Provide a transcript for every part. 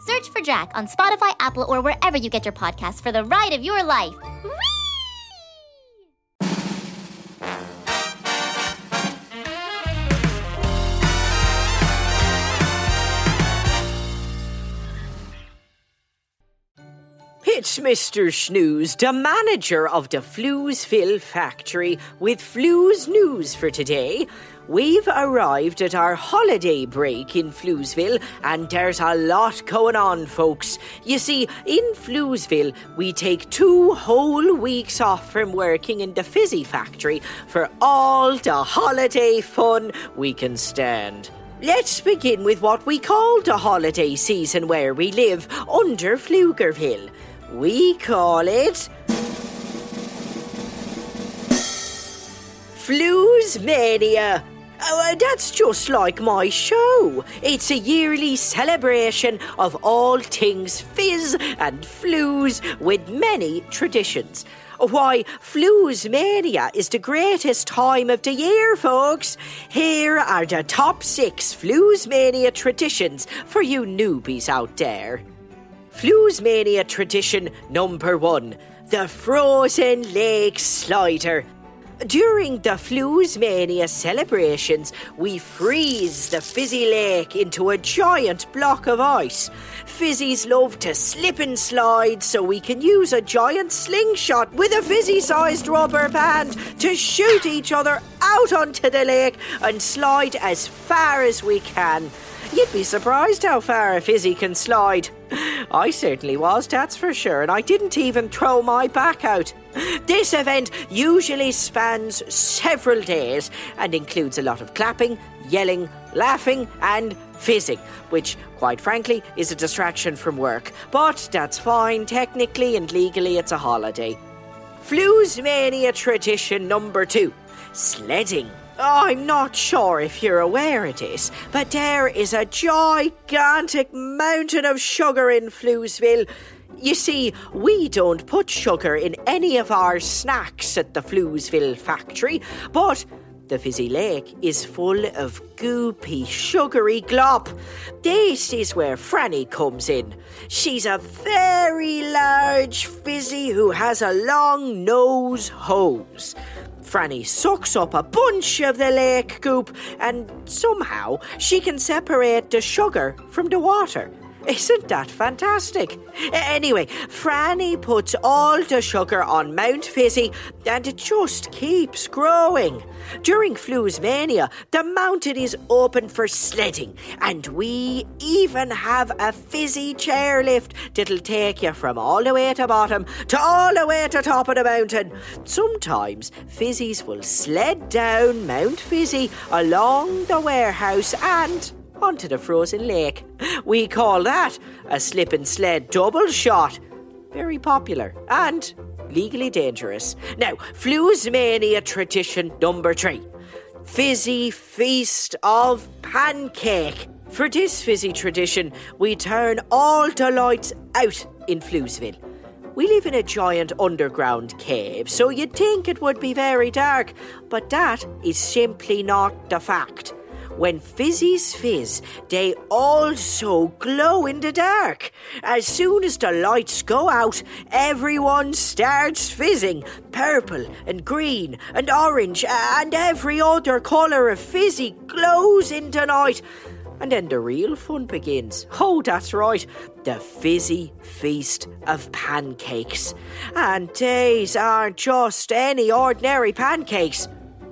Search for Drac on Spotify, Apple, or wherever you get your podcasts for the ride of your life. It's Mr. Shnews, the manager of the Floozeville factory, with Flooze News for today. We've arrived at our holiday break in Floozeville, and there's a lot going on, folks. You see, in Floozeville, we take two whole weeks off from working in the fizzy factory for all the holiday fun we can stand. Let's begin with what we call the holiday season where we live, under Pflugerville. We call it. Floozemania. Oh, uh, that's just like my show. It's a yearly celebration of all things fizz and flooze with many traditions. Why, Floozemania is the greatest time of the year, folks. Here are the top six Floozemania traditions for you newbies out there. Floozemania tradition number one the Frozen Lake Slider. During the Floozemania celebrations, we freeze the fizzy lake into a giant block of ice. Fizzies love to slip and slide, so we can use a giant slingshot with a fizzy sized rubber band to shoot each other out onto the lake and slide as far as we can. You'd be surprised how far a fizzy can slide. I certainly was, that's for sure, and I didn't even throw my back out. This event usually spans several days and includes a lot of clapping, yelling, laughing, and fizzing, which, quite frankly, is a distraction from work. But that's fine, technically and legally, it's a holiday. Floozemania tradition number two sledding. Oh, I'm not sure if you're aware of this, but there is a gigantic mountain of sugar in Floozeville. You see, we don't put sugar in any of our snacks at the Floozeville factory, but the fizzy lake is full of goopy, sugary glop. This is where Franny comes in. She's a very large fizzy who has a long nose hose. Franny sucks up a bunch of the lake goop and somehow she can separate the sugar from the water. Isn't that fantastic? Anyway, Franny puts all the sugar on Mount Fizzy and it just keeps growing. During Floozemania, the mountain is open for sledding and we even have a fizzy chairlift that'll take you from all the way to bottom to all the way to top of the mountain. Sometimes fizzies will sled down Mount Fizzy along the warehouse and onto the frozen lake. We call that a slip and sled double shot. Very popular and legally dangerous. Now, Floozemania tradition number three Fizzy Feast of Pancake. For this fizzy tradition, we turn all the lights out in Floozeville. We live in a giant underground cave, so you'd think it would be very dark, but that is simply not the fact. When fizzies fizz, they also glow in the dark. As soon as the lights go out, everyone starts fizzing. Purple and green and orange and every other colour of fizzy glows in the night. And then the real fun begins. Oh, that's right, the fizzy feast of pancakes. And these aren't just any ordinary pancakes.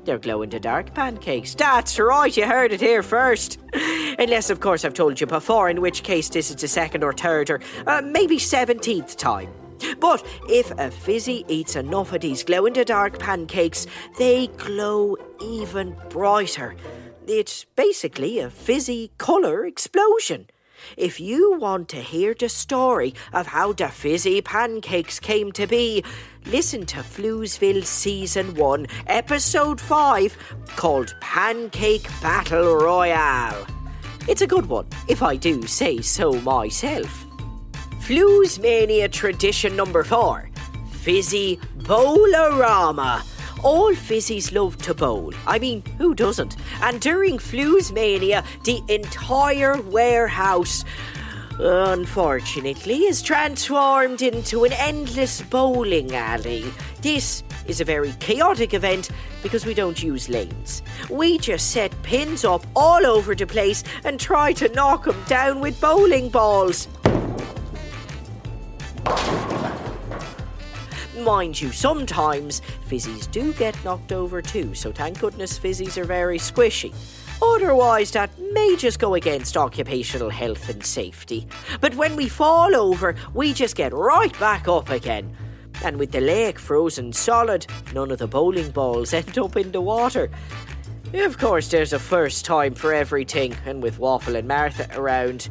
They're glow in the dark pancakes. That's right, you heard it here first. Unless, of course, I've told you before, in which case this is the second or third or uh, maybe 17th time. But if a fizzy eats enough of these glow in the dark pancakes, they glow even brighter. It's basically a fizzy colour explosion. If you want to hear the story of how the fizzy pancakes came to be, listen to Floozeville Season 1, Episode 5, called Pancake Battle Royale. It's a good one, if I do say so myself. Floozemania tradition number 4 Fizzy Bowlerama. All fizzies love to bowl. I mean, who doesn't? And during Floozemania, the entire warehouse, unfortunately, is transformed into an endless bowling alley. This is a very chaotic event because we don't use lanes. We just set pins up all over the place and try to knock them down with bowling balls. Mind you, sometimes fizzies do get knocked over too, so thank goodness fizzies are very squishy. Otherwise, that may just go against occupational health and safety. But when we fall over, we just get right back up again. And with the lake frozen solid, none of the bowling balls end up in the water. Of course, there's a first time for everything, and with Waffle and Martha around,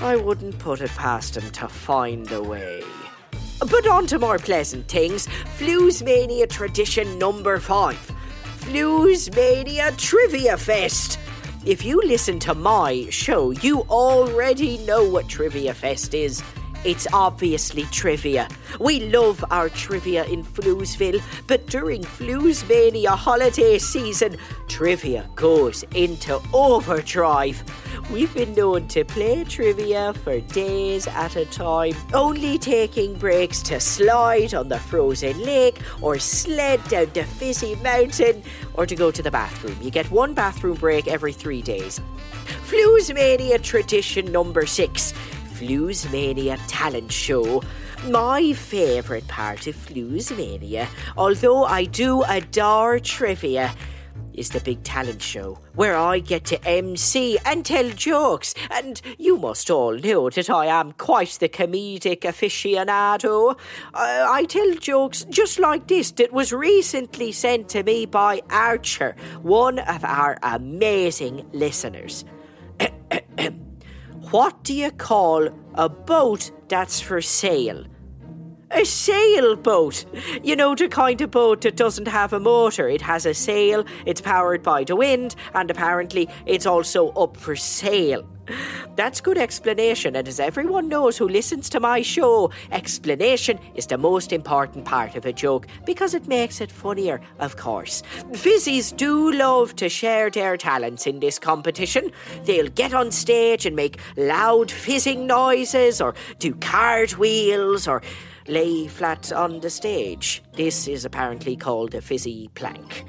I wouldn't put it past them to find a way. But on to more pleasant things. Floozemania tradition number five. Floozemania Trivia Fest. If you listen to my show, you already know what Trivia Fest is. It's obviously trivia. We love our trivia in Floozeville, but during Floozemania holiday season, trivia goes into overdrive. We've been known to play trivia for days at a time, only taking breaks to slide on the frozen lake or sled down the fizzy mountain or to go to the bathroom. You get one bathroom break every three days. Floozemania tradition number six Floozemania talent show. My favourite part of Floozemania, although I do adore trivia, is the big talent show where I get to MC and tell jokes. And you must all know that I am quite the comedic aficionado. I, I tell jokes just like this that was recently sent to me by Archer, one of our amazing listeners. what do you call a boat that's for sale? A sailboat. You know, the kind of boat that doesn't have a motor. It has a sail, it's powered by the wind, and apparently it's also up for sale. That's good explanation, and as everyone knows who listens to my show, explanation is the most important part of a joke because it makes it funnier, of course. Fizzies do love to share their talents in this competition. They'll get on stage and make loud fizzing noises, or do cartwheels, or lay flat on the stage. This is apparently called a fizzy plank.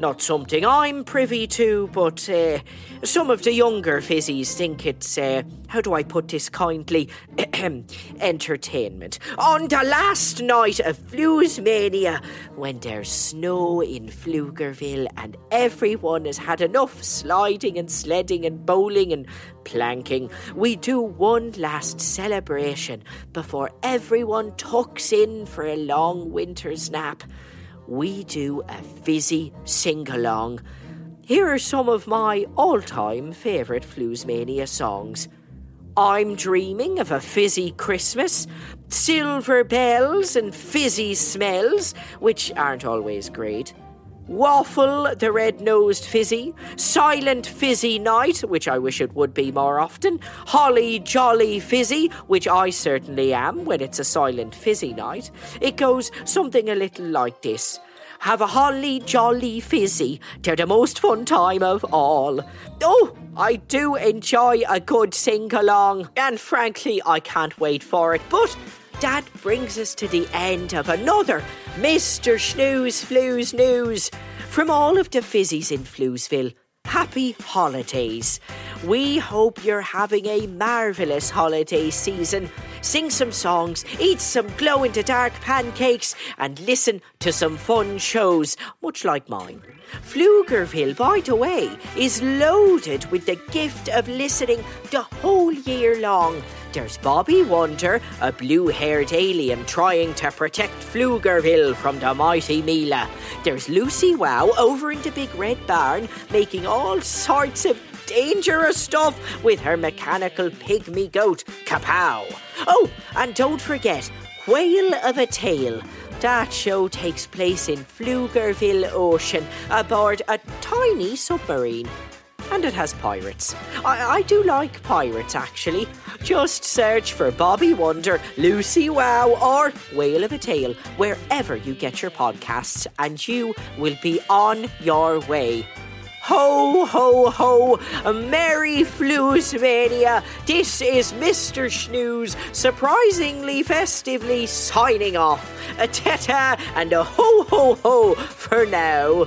Not something I'm privy to, but uh, some of the younger fizzies think it's, uh, how do I put this kindly, entertainment. On the last night of Floozemania, when there's snow in Pflugerville and everyone has had enough sliding and sledding and bowling and planking, we do one last celebration before everyone tucks in for a long winter's nap we do a fizzy sing along. Here are some of my all time favourite Floozemania songs. I'm dreaming of a fizzy Christmas, silver bells and fizzy smells, which aren't always great. Waffle, the red nosed fizzy, Silent Fizzy Night, which I wish it would be more often, Holly Jolly Fizzy, which I certainly am when it's a silent fizzy night. It goes something a little like this. Have a holly jolly fizzy, they're the most fun time of all. Oh, I do enjoy a good sing along, and frankly, I can't wait for it. But that brings us to the end of another Mr. Shnews Flooze News. From all of the fizzies in Floozeville, happy holidays. we hope you're having a marvellous holiday season. Sing some songs, eat some glow in the dark pancakes, and listen to some fun shows, much like mine. Pflugerville, by the way, is loaded with the gift of listening the whole year long. There's Bobby Wonder, a blue haired alien trying to protect Pflugerville from the mighty Mila. There's Lucy Wow over in the big red barn making all sorts of dangerous stuff with her mechanical pygmy goat, Kapow. Oh, and don't forget, Whale of a Tale. That show takes place in Pflugerville Ocean aboard a tiny submarine. And it has pirates. I, I do like pirates, actually. Just search for Bobby Wonder, Lucy Wow, or Whale of a Tale wherever you get your podcasts, and you will be on your way. Ho, ho, ho! Merry Floozemania! This is Mr. Shnews, surprisingly festively signing off. A teta and a ho, ho, ho for now.